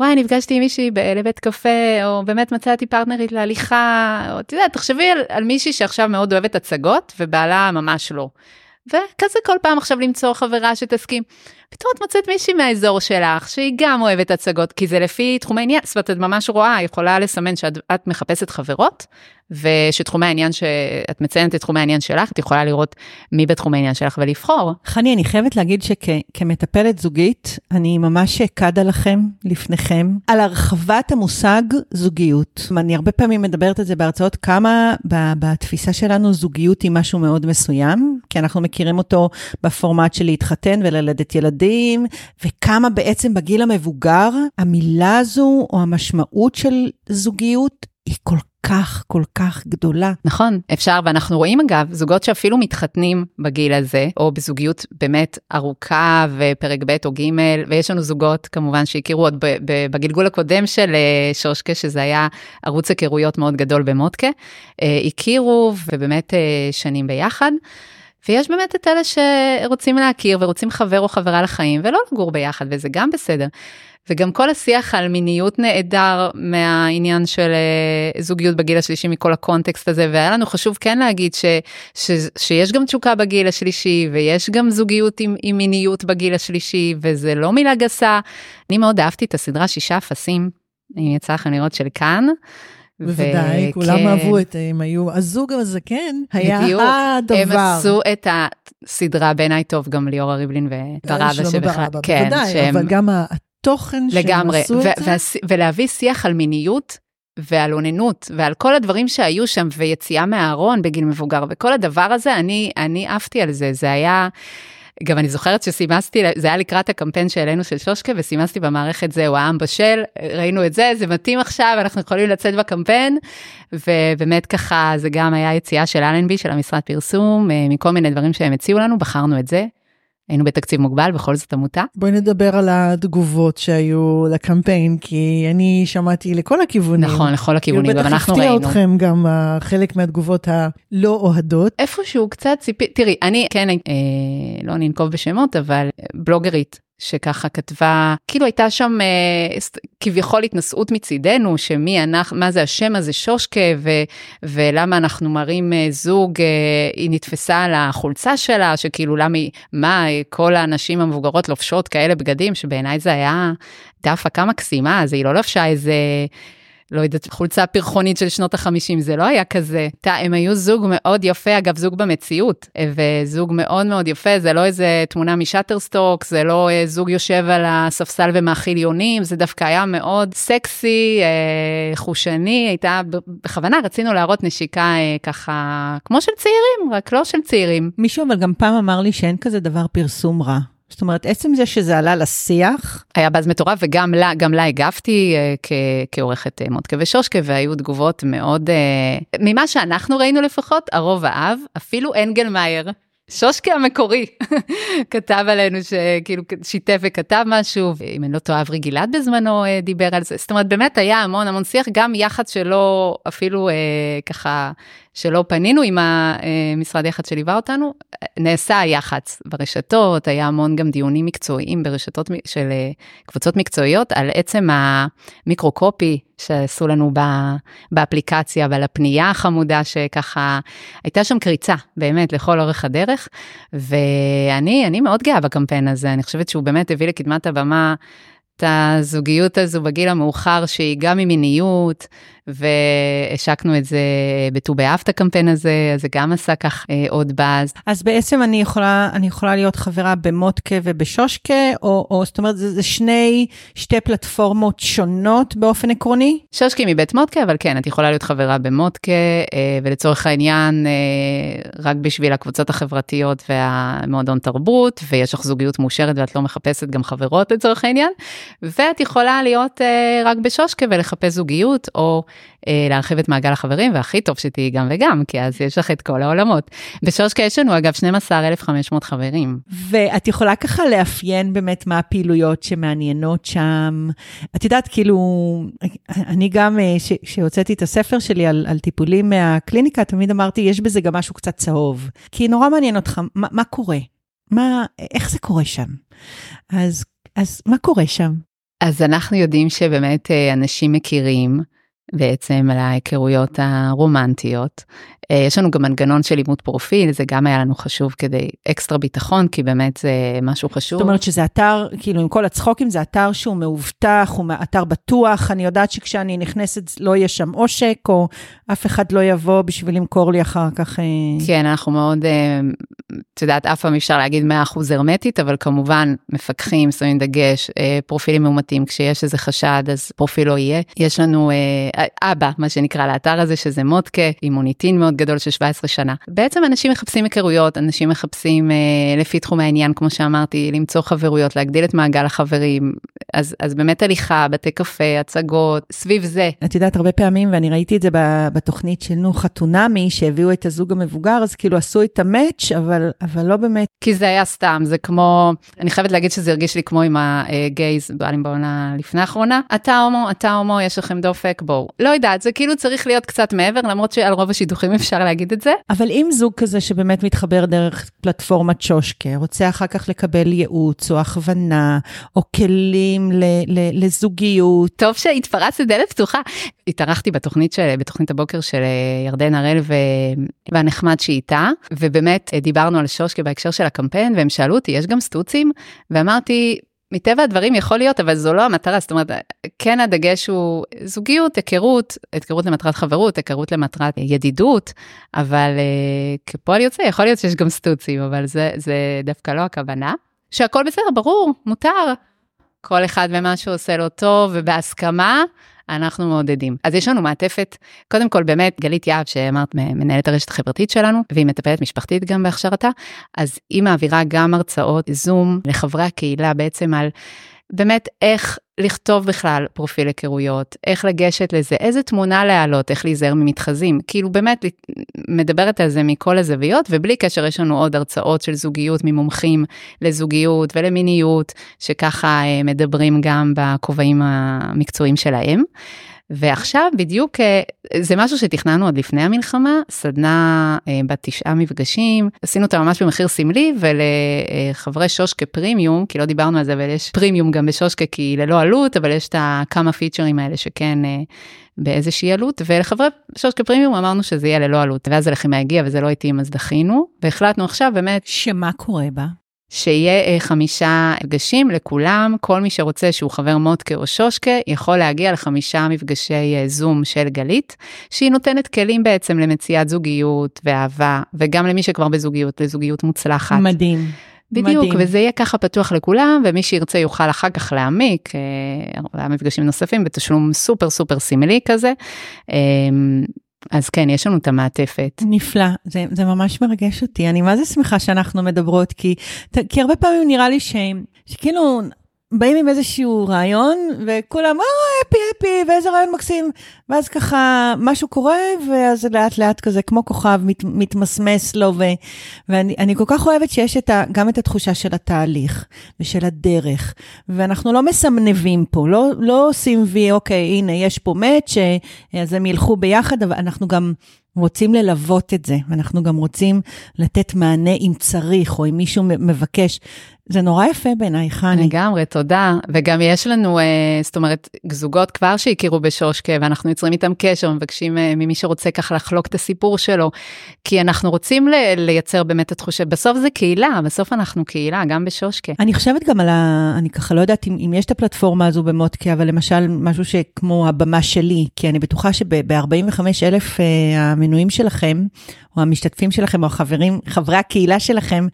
וואי, נפגשתי עם מישהי לבית קפה, או באמת מצאתי פרטנרית להליכה, או אתה יודע, תחשבי על, על מישהי שעכשיו מאוד אוהבת הצגות, ובעלה ממש לא. וכזה כל פעם עכשיו למצוא חברה שתסכים. פתאום את מוצאת מישהי מהאזור שלך שהיא גם אוהבת הצגות כי זה לפי תחומי עניין, זאת אומרת את ממש רואה, יכולה לסמן שאת מחפשת חברות ושתחומי העניין שאת מציינת את תחומי העניין שלך, את יכולה לראות מי בתחומי העניין שלך ולבחור. חני, אני חייבת להגיד שכמטפלת זוגית, אני ממש קדה לכם, לפניכם, על הרחבת המושג זוגיות. אני הרבה פעמים מדברת על זה בהרצאות, כמה בתפיסה שלנו זוגיות היא משהו מאוד מסוים, כי אנחנו מכירים אותו בפורמט של להתחתן וללדת ילדים, וכמה בעצם בגיל המבוגר, המילה הזו או המשמעות של זוגיות היא כל כך, כל כך גדולה. נכון, אפשר, ואנחנו רואים אגב, זוגות שאפילו מתחתנים בגיל הזה, או בזוגיות באמת ארוכה ופרק ב' או ג', ויש לנו זוגות כמובן שהכירו עוד בגלגול הקודם של אה, שושקה, שזה היה ערוץ היכרויות מאוד גדול במודקה, אה, הכירו ובאמת אה, שנים ביחד. ויש באמת את אלה שרוצים להכיר ורוצים חבר או חברה לחיים ולא לגור ביחד, וזה גם בסדר. וגם כל השיח על מיניות נעדר מהעניין של אה, זוגיות בגיל השלישי מכל הקונטקסט הזה והיה לנו חשוב כן להגיד ש, ש, שיש גם תשוקה בגיל השלישי ויש גם זוגיות עם, עם מיניות בגיל השלישי וזה לא מילה גסה. אני מאוד אהבתי את הסדרה שישה אפסים, אם יצא לכם לראות של כאן. בוודאי, וכן, כולם אהבו את, הם היו, הזוג הזקן היה בדיוק, הדבר. הם עשו את הסדרה בעיניי טוב, גם ליאורה ריבלין וברבא שבכלל, כן, בוודאי, שהם, אבל גם התוכן לגמרי, שהם עשו את זה. ולהביא שיח על מיניות ועל אוננות ועל כל הדברים שהיו שם ויציאה מהארון בגיל מבוגר וכל הדבר הזה, אני, אני עפתי על זה, זה היה... גם אני זוכרת שסימסתי, זה היה לקראת הקמפיין שהעלינו של שושקה, וסימסתי במערכת זהו, העם בשל, ראינו את זה, זה מתאים עכשיו, אנחנו יכולים לצאת בקמפיין, ובאמת ככה, זה גם היה יציאה של אלנבי, של המשרד פרסום, אה, מכל מיני דברים שהם הציעו לנו, בחרנו את זה. היינו בתקציב מוגבל, בכל זאת עמותה. בואי נדבר על התגובות שהיו לקמפיין, כי אני שמעתי לכל הכיוונים. נכון, לכל הכיוונים, גם אנחנו ראינו. בטח הפתיע אתכם גם uh, חלק מהתגובות הלא אוהדות. איפשהו קצת ציפי, תראי, אני כן, אה, לא ננקוב בשמות, אבל בלוגרית שככה כתבה, כאילו הייתה שם אה, כביכול התנשאות מצידנו, שמי אנחנו, מה זה השם הזה שושקה, ו, ולמה אנחנו מראים אה, זוג, אה, היא נתפסה על החולצה שלה, שכאילו למה, מה, כל הנשים המבוגרות לובשות כאלה בגדים, שבעיניי זה היה דף הפקה מקסימה, אז היא לא לבשה איזה... לא יודעת, חולצה פרחונית של שנות החמישים, זה לא היה כזה. תה, הם היו זוג מאוד יפה, אגב, זוג במציאות, וזוג מאוד מאוד יפה, זה לא איזה תמונה משאטרסטוק, זה לא אה, זוג יושב על הספסל ומאכיל יונים, זה דווקא היה מאוד סקסי, אה, חושני, הייתה, בכוונה רצינו להראות נשיקה אה, ככה, כמו של צעירים, רק לא של צעירים. מישהו אבל גם פעם אמר לי שאין כזה דבר פרסום רע. זאת אומרת, עצם זה שזה עלה לשיח. היה באז מטורף, וגם לה, גם לה הגבתי uh, כ, כעורכת uh, מודקה ושושקה, והיו תגובות מאוד, uh, ממה שאנחנו ראינו לפחות, הרוב אהב, אפילו אנגלמאייר. שושקה המקורי כתב עלינו שכאילו שיתף וכתב משהו, ואם אני לא טועה אברי גלעד בזמנו דיבר על זה, זאת אומרת באמת היה המון המון שיח, גם יח"צ שלא אפילו אה, ככה שלא פנינו עם המשרד יח"צ שליווה אותנו, נעשה יח"צ ברשתות, היה המון גם דיונים מקצועיים ברשתות של אה, קבוצות מקצועיות על עצם המיקרו-קופי שעשו לנו באפליקציה ועל הפנייה החמודה שככה, הייתה שם קריצה באמת לכל אורך הדרך, ואני מאוד גאה בקמפיין הזה, אני חושבת שהוא באמת הביא לקדמת הבמה. את הזוגיות הזו בגיל המאוחר שהיא גם ממיניות, והשקנו את זה בט"ו באב את הקמפיין הזה, אז זה גם עשה כך אה, עוד באז. אז בעצם אני יכולה, אני יכולה להיות חברה במודקה ובשושקה, או, או זאת אומרת, זה, זה שני, שתי פלטפורמות שונות באופן עקרוני? שושקה מבית מודקה, אבל כן, את יכולה להיות חברה במודקה, אה, ולצורך העניין, אה, רק בשביל הקבוצות החברתיות והמועדון תרבות, ויש לך זוגיות מאושרת ואת לא מחפשת גם חברות לצורך העניין, ואת יכולה להיות אה, רק בשושקה ולחפש זוגיות, או להרחיב את מעגל החברים, והכי טוב שתהיי גם וגם, כי אז יש לך את כל העולמות. בשושקה יש לנו אגב 12,500 חברים. ואת יכולה ככה לאפיין באמת מה הפעילויות שמעניינות שם. את יודעת, כאילו, אני גם, כשהוצאתי את הספר שלי על, על טיפולים מהקליניקה, תמיד אמרתי, יש בזה גם משהו קצת צהוב. כי נורא מעניין אותך, מה, מה קורה? מה, איך זה קורה שם? אז, אז מה קורה שם? אז אנחנו יודעים שבאמת אה, אנשים מכירים בעצם על ההיכרויות הרומנטיות. אה, יש לנו גם מנגנון של אימות פרופיל, זה גם היה לנו חשוב כדי אקסטרה ביטחון, כי באמת זה משהו חשוב. זאת אומרת שזה אתר, כאילו עם כל הצחוקים, זה אתר שהוא מאובטח, הוא אתר בטוח, אני יודעת שכשאני נכנסת לא יהיה שם עושק, או אף אחד לא יבוא בשביל למכור לי אחר כך. אה, כן, אנחנו מאוד, אה, את יודעת, אף פעם אפשר להגיד 100% הרמטית, אבל כמובן מפקחים, שמים דגש, פרופילים מאומתים, כשיש איזה חשד אז פרופיל לא יהיה. יש לנו אבא, מה שנקרא, לאתר הזה, שזה מודקה, עם מוניטין מאוד גדול של 17 שנה. בעצם אנשים מחפשים היכרויות, אנשים מחפשים אה, לפי תחום העניין, כמו שאמרתי, למצוא חברויות, להגדיל את מעגל החברים, אז, אז באמת הליכה, בתי קפה, הצגות, סביב זה. את יודעת, הרבה פעמים, ואני ראיתי את זה בתוכנית של נו חתונמי, שהביאו את הזוג המבוגר, אז כאילו עשו את המאץ', אבל, אבל לא באמת. כי זה היה סתם, זה כמו, אני חייבת להגיד שזה הרגיש לי כמו עם הגייז, בעלים בעונה לפני האחרונה, אתה הומו, אתה הומו, יש לכם דופק, בואו. לא יודעת, זה כאילו צריך להיות קצת מעבר, למרות שעל רוב השידוכים אפשר להגיד את זה. אבל אם זוג כזה שבאמת מתחבר דרך פלטפורמת שושקה, רוצה אחר כך לקבל ייעוץ או הכוונה, או כלים ל, ל, לזוגיות. טוב שהתפרצת דלת פתוחה. התארחתי בתוכנית, של, בתוכנית הבוקר של אה, ירדן הראל ו... והנחמד שאיתה, ובאמת אה, דיברנו על שושקה בהקשר של הקמפיין, והם שאלו אותי, יש גם סטוצים? ואמרתי, מטבע הדברים יכול להיות, אבל זו לא המטרה, זאת אומרת, כן הדגש הוא זוגיות, היכרות, היכרות למטרת חברות, היכרות למטרת ידידות, אבל uh, כפועל יוצא יכול להיות שיש גם סטוצים, אבל זה, זה דווקא לא הכוונה. שהכל בסדר, ברור, מותר. כל אחד ומה עושה לו טוב ובהסכמה, אנחנו מעודדים. אז יש לנו מעטפת, קודם כל באמת גלית יהב שאמרת מנהלת הרשת החברתית שלנו והיא מטפלת משפחתית גם בהכשרתה, אז היא מעבירה גם הרצאות זום לחברי הקהילה בעצם על באמת איך לכתוב בכלל פרופיל היכרויות, איך לגשת לזה, איזה תמונה להעלות, איך להיזהר ממתחזים, כאילו באמת מדברת על זה מכל הזוויות, ובלי קשר יש לנו עוד הרצאות של זוגיות ממומחים לזוגיות ולמיניות, שככה אה, מדברים גם בכובעים המקצועיים שלהם. ועכשיו בדיוק אה, זה משהו שתכננו עוד לפני המלחמה, סדנה אה, בת תשעה מפגשים, עשינו אותה ממש במחיר סמלי ולחברי שושקה פרימיום, כי לא דיברנו על זה, אבל יש פרימיום גם בשושקה כי היא ללא עלות, אבל יש את הכמה פיצ'רים האלה שכן אה, באיזושהי עלות, ולחברי שושקה פרימיום אמרנו שזה יהיה ללא עלות, ואז הלחימה הגיעה וזה לא התאים אז דחינו, והחלטנו עכשיו באמת. שמה קורה בה? שיהיה אה, חמישה מפגשים לכולם, כל מי שרוצה שהוא חבר מודקה או שושקה יכול להגיע לחמישה מפגשי אה, זום של גלית, שהיא נותנת כלים בעצם למציאת זוגיות ואהבה, וגם למי שכבר בזוגיות, לזוגיות מוצלחת. מדהים. בדיוק, מדהים. וזה יהיה ככה פתוח לכולם, ומי שירצה יוכל אחר כך להעמיק, אה, מפגשים נוספים בתשלום סופר סופר סמלי כזה. אה, אז כן, יש לנו את המעטפת. נפלא, זה, זה ממש מרגש אותי. אני מה זה שמחה שאנחנו מדברות, כי, כי הרבה פעמים נראה לי ש, שכאילו באים עם איזשהו רעיון, וכולם, או, אפי, אפי, ואיזה רעיון מקסים. ואז ככה, משהו קורה, ואז לאט לאט כזה, כמו כוכב, מת, מתמסמס לו, ו, ואני כל כך אוהבת שיש את ה, גם את התחושה של התהליך, ושל הדרך, ואנחנו לא מסמנבים פה, לא, לא עושים וי, אוקיי, הנה, יש פה מאץ', אז הם ילכו ביחד, אבל אנחנו גם... רוצים ללוות את זה, ואנחנו גם רוצים לתת מענה אם צריך, או אם מישהו מבקש. זה נורא יפה בעיניי, חני. לגמרי, תודה. וגם יש לנו, אה, זאת אומרת, זוגות כבר שהכירו בשושקה, ואנחנו יוצרים איתם קשר, מבקשים אה, ממי שרוצה ככה לחלוק את הסיפור שלו, כי אנחנו רוצים ל- לייצר באמת את התחושה, בסוף זה קהילה, בסוף אנחנו קהילה, גם בשושקה. אני חושבת גם על ה... אני ככה לא יודעת אם, אם יש את הפלטפורמה הזו במודקה, אבל למשל, משהו שכמו הבמה שלי, כי אני בטוחה שב-45 אלף המנויים שלכם, או המשתתפים שלכם, או החברים, חברי הקהילה שלכם,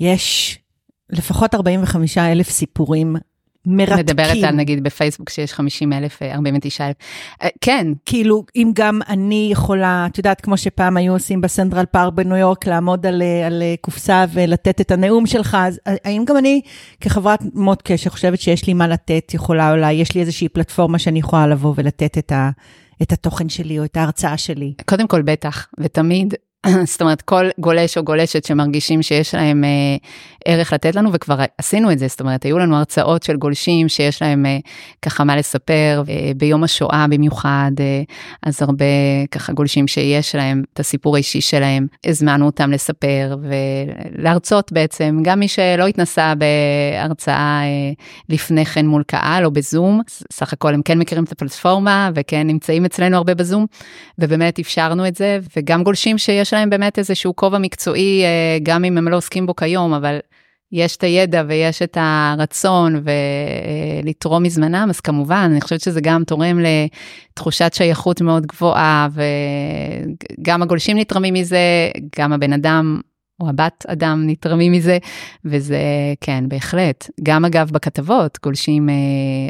יש לפחות 45 אלף סיפורים מרתקים. מדברת על נגיד בפייסבוק שיש 50 אלף, 49 אלף. כן. כאילו, אם גם אני יכולה, את יודעת, כמו שפעם היו עושים בסנטרל פארק בניו יורק, לעמוד על, על קופסה ולתת את הנאום שלך, אז האם גם אני, כחברת מודקה, שחושבת שיש לי מה לתת, יכולה אולי, יש לי איזושהי פלטפורמה שאני יכולה לבוא ולתת את ה... את התוכן שלי או את ההרצאה שלי. קודם כל בטח, ותמיד זאת אומרת, כל גולש או גולשת שמרגישים שיש להם אה, ערך לתת לנו, וכבר עשינו את זה, זאת אומרת, היו לנו הרצאות של גולשים שיש להם אה, ככה מה לספר, אה, ביום השואה במיוחד, אה, אז הרבה ככה גולשים שיש להם את הסיפור האישי שלהם, הזמנו אותם לספר ולהרצות בעצם, גם מי שלא התנסה בהרצאה אה, לפני כן מול קהל או בזום, סך הכל הם כן מכירים את הפלטפורמה וכן נמצאים אצלנו הרבה בזום, ובאמת אפשרנו את זה, וגם גולשים שיש להם באמת איזשהו כובע מקצועי, אה, גם אם הם לא עוסקים בו כיום, אבל יש את הידע ויש את הרצון ולתרום מזמנם, אז כמובן, אני חושבת שזה גם תורם לתחושת שייכות מאוד גבוהה, וגם הגולשים נתרמים מזה, גם הבן אדם או הבת אדם נתרמים מזה, וזה כן, בהחלט. גם אגב בכתבות, גולשים אה,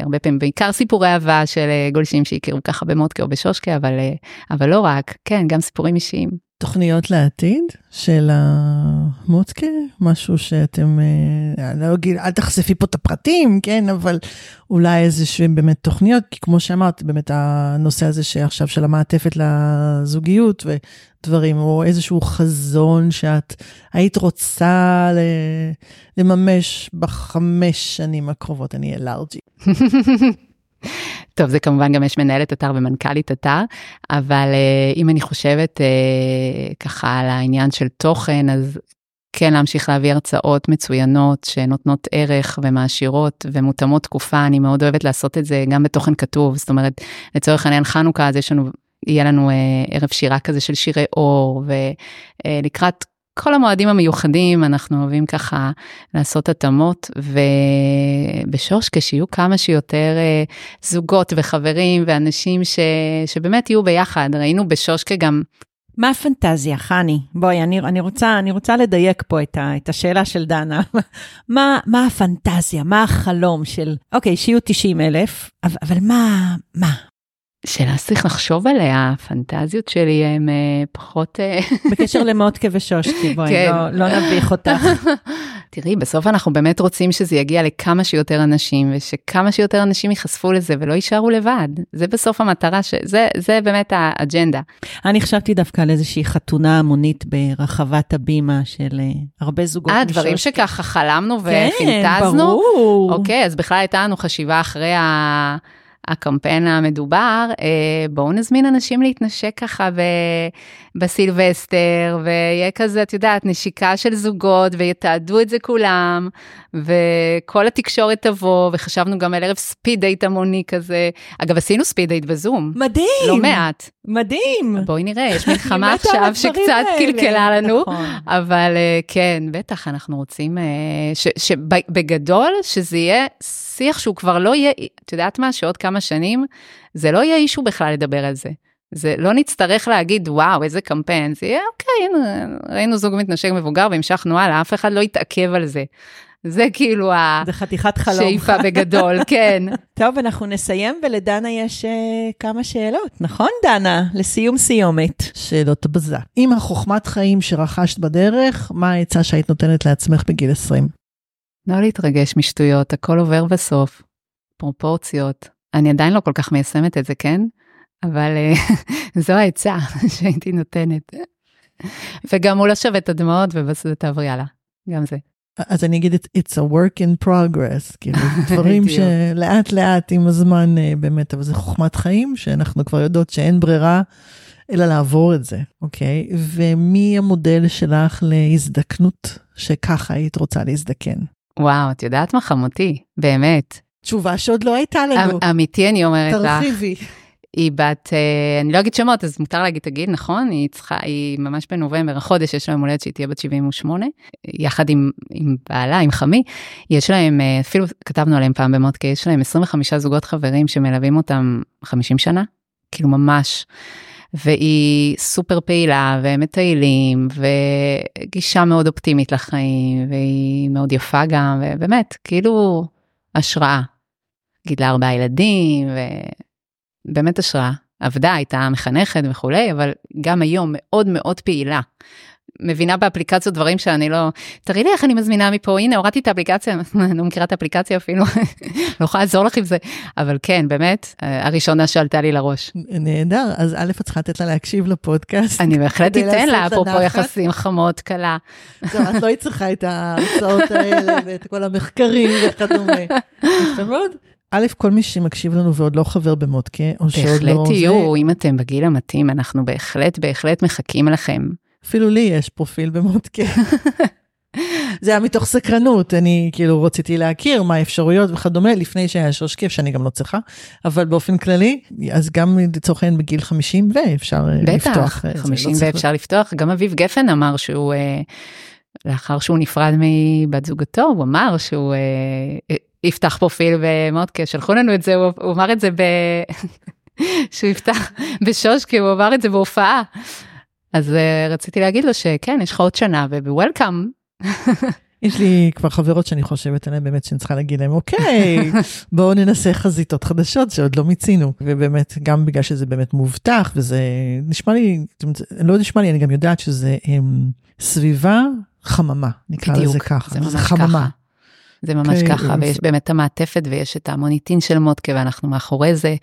הרבה פעמים, בעיקר סיפורי אהבה של אה, גולשים שהכירו ככה במודקה או בשושקה, אבל, אה, אבל לא רק, כן, גם סיפורים אישיים. תוכניות לעתיד של המוצקה, משהו שאתם, אה, לא אגיד, אל תחשפי פה את הפרטים, כן, אבל אולי איזה שהם באמת תוכניות, כי כמו שאמרת, באמת הנושא הזה שעכשיו של המעטפת לזוגיות ודברים, או איזשהו חזון שאת היית רוצה לממש בחמש שנים הקרובות, אני אהיה לארג'י. טוב, זה כמובן גם יש מנהלת אתר ומנכ"לית אתר, אבל uh, אם אני חושבת uh, ככה על העניין של תוכן, אז כן להמשיך להביא הרצאות מצוינות שנותנות ערך ומעשירות ומותאמות תקופה, אני מאוד אוהבת לעשות את זה גם בתוכן כתוב, זאת אומרת, לצורך העניין חנוכה, אז יש לנו, יהיה לנו uh, ערב שירה כזה של שירי אור, ולקראת כל המועדים המיוחדים אנחנו אוהבים ככה לעשות התאמות ובשושקה שיהיו כמה שיותר אה, זוגות וחברים ואנשים ש... שבאמת יהיו ביחד ראינו בשושקה גם. מה הפנטזיה חני? בואי אני, אני רוצה אני רוצה לדייק פה את, ה, את השאלה של דנה. מה מה הפנטזיה? מה החלום של אוקיי שיהיו 90 אלף אבל מה מה שאלה שצריך לחשוב עליה, הפנטזיות שלי הן אה, פחות... אה, בקשר למודקה ושושקי, בואי, כן. לא, לא נביך אותך. תראי, בסוף אנחנו באמת רוצים שזה יגיע לכמה שיותר אנשים, ושכמה שיותר אנשים ייחשפו לזה ולא יישארו לבד. זה בסוף המטרה, ש... זה, זה באמת האג'נדה. אני חשבתי דווקא על איזושהי חתונה המונית ברחבת הבימה של uh, הרבה זוגות. אה, דברים שככה חלמנו כן, ופינטזנו? כן, ברור. אוקיי, אז בכלל הייתה לנו חשיבה אחרי ה... הקמפיין המדובר, אה, בואו נזמין אנשים להתנשק ככה בסילבסטר, ויהיה כזה, את יודעת, נשיקה של זוגות, ויתעדו את זה כולם, וכל התקשורת תבוא, וחשבנו גם על ערב speed date המוני כזה. אגב, עשינו speed date בזום. מדהים. לא מעט. מדהים. בואי נראה, יש מלחמה עכשיו שקצת קלקלה לנו, נכון. אבל אה, כן, בטח, אנחנו רוצים, אה, שבגדול, שזה יהיה שיח שהוא כבר לא יהיה, את יודעת מה, שעוד כמה שנים, זה לא יהיה אישו בכלל לדבר על זה. זה לא נצטרך להגיד וואו איזה קמפיין זה יהיה אוקיי הנה, ראינו זוג מתנשק מבוגר והמשכנו הלאה אף אחד לא יתעכב על זה. זה כאילו זה חתיכת חלום. השאיפה בגדול, כן. טוב, אנחנו נסיים, ולדנה יש uh, כמה שאלות, נכון, דנה? לסיום סיומת. שאלות בזה. עם החוכמת חיים שרכשת בדרך, מה העצה שהיית נותנת לעצמך בגיל 20? לא להתרגש משטויות, הכל עובר בסוף. פרופורציות. אני עדיין לא כל כך מיישמת את זה, כן? אבל אה, זו העצה שהייתי נותנת. וגם הוא לא שווה את הדמעות ובסוף תעברי הלאה, גם זה. אז אני אגיד, it's a work in progress, כאילו, דברים שלאט לאט עם הזמן אה, באמת, אבל זה חוכמת חיים, שאנחנו כבר יודעות שאין ברירה אלא לעבור את זה, אוקיי? ומי המודל שלך להזדקנות שככה היית רוצה להזדקן? וואו, את יודעת מה חמותי, באמת. תשובה שעוד לא הייתה לנו. אמ, אמיתי, אני אומרת לך. תרחיבי. היא בת, אה, אני לא אגיד שמות, אז מותר להגיד את הגיל, נכון? היא צריכה, היא ממש בנובמבר, החודש יש לה יום הולדת שהיא תהיה בת 78, יחד עם, עם בעלה, עם חמי. יש להם, אה, אפילו כתבנו עליהם פעם במודקה, יש להם 25 זוגות חברים שמלווים אותם 50 שנה, כאילו ממש. והיא סופר פעילה והם מטיילים וגישה מאוד אופטימית לחיים והיא מאוד יפה גם ובאמת כאילו השראה גידלה ארבעה ילדים, ובאמת השראה. עבדה, הייתה מחנכת וכולי, אבל גם היום מאוד מאוד פעילה. מבינה באפליקציות דברים שאני לא, תראי לי איך אני מזמינה מפה, הנה הורדתי את האפליקציה, אני לא מכירה את האפליקציה אפילו, לא יכולה לעזור לך עם זה, אבל כן, באמת, הראשונה שעלתה לי לראש. נהדר, אז א', את צריכה לתת לה להקשיב לפודקאסט. אני בהחלט אתן לה, אפרופו יחסים חמות, קלה. את לא צריכה את ההרצאות האלה ואת כל המחקרים וכדומה. יפה מאוד. א', כל מי שמקשיב לנו ועוד לא חבר במודקה, או שעוד לא... בהחלט תהיו, אם אתם בגיל המתאים, אנחנו בהחלט, בהחלט מחכים לכם. אפילו לי יש פרופיל במודקה. זה היה מתוך סקרנות, אני כאילו רציתי להכיר מה האפשרויות וכדומה, לפני שהיה שוש כיף, שאני גם לא צריכה, אבל באופן כללי, אז גם לצורך העניין בגיל 50 ואפשר בטח, לפתוח. בטח, 50 לא ואפשר לפתוח, גם אביב גפן אמר שהוא, אה, לאחר שהוא נפרד מבת זוגתו, הוא אמר שהוא אה, יפתח פרופיל במודקה, שלחו לנו את זה, הוא, הוא אמר את זה ב... שהוא יפתח בשושקי, הוא אמר את זה בהופעה. אז uh, רציתי להגיד לו שכן, יש לך עוד שנה ובוולקאם. יש לי כבר חברות שאני חושבת עליהן באמת שאני צריכה להגיד להן, אוקיי, בואו ננסה חזיתות חדשות שעוד לא מיצינו. ובאמת, גם בגלל שזה באמת מובטח, וזה נשמע לי, לא נשמע לי, אני גם יודעת שזה הם, סביבה חממה, נקרא בדיוק, לזה ככה. זה ממש חממה. ככה. זה ממש okay, ככה, ויש באמת את המעטפת ויש את המוניטין של מודקה ואנחנו מאחורי זה.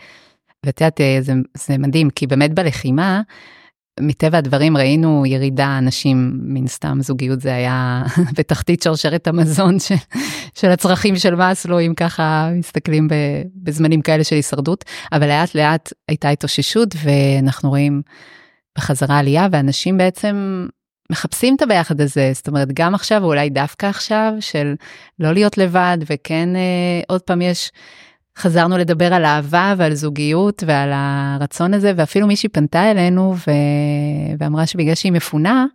ואת יודעת, אה, זה, זה מדהים, כי באמת בלחימה, מטבע הדברים ראינו ירידה, אנשים, מן סתם זוגיות זה היה בתחתית שרשרת המזון של, של הצרכים של מאסלו, אם ככה מסתכלים בזמנים כאלה של הישרדות, אבל לאט לאט הייתה התאוששות ואנחנו רואים בחזרה עלייה, ואנשים בעצם מחפשים את הביחד הזה, זאת אומרת, גם עכשיו, ואולי דווקא עכשיו, של לא להיות לבד, וכן, אה, עוד פעם יש... חזרנו לדבר על אהבה ועל זוגיות ועל הרצון הזה, ואפילו מישהי פנתה אלינו ו... ואמרה שבגלל שהיא מפונה,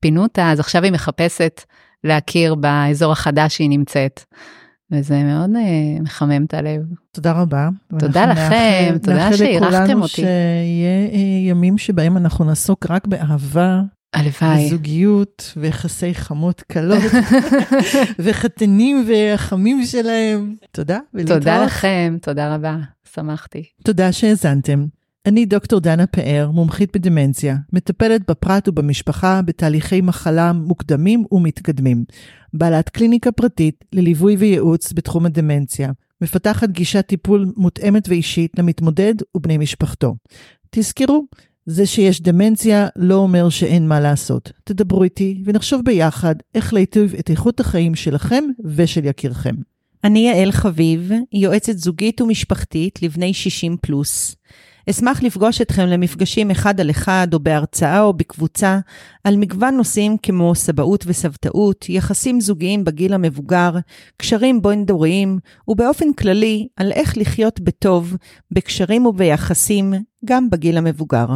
פינו אותה, אז עכשיו היא מחפשת להכיר באזור החדש שהיא נמצאת. וזה מאוד uh, מחמם את הלב. תודה רבה. תודה לכם, נאחל, תודה שאירחתם אותי. שיהיה uh, ימים שבהם אנחנו נעסוק רק באהבה, הלוואי. זוגיות ויחסי חמות קלות וחתנים והחמים שלהם. תודה ולהתראות. תודה לכם, תודה רבה, שמחתי. תודה שהאזנתם. אני דוקטור דנה פאר, מומחית בדמנציה, מטפלת בפרט ובמשפחה בתהליכי מחלה מוקדמים ומתקדמים. בעלת קליניקה פרטית לליווי וייעוץ בתחום הדמנציה. מפתחת גישת טיפול מותאמת ואישית למתמודד ובני משפחתו. תזכרו, זה שיש דמנציה לא אומר שאין מה לעשות. תדברו איתי ונחשוב ביחד איך להיטיב את איכות החיים שלכם ושל יקירכם. אני יעל חביב, יועצת זוגית ומשפחתית לבני 60 פלוס. אשמח לפגוש אתכם למפגשים אחד על אחד או בהרצאה או בקבוצה על מגוון נושאים כמו סבאות וסבתאות, יחסים זוגיים בגיל המבוגר, קשרים בין-דוריים, ובאופן כללי על איך לחיות בטוב, בקשרים וביחסים, גם בגיל המבוגר.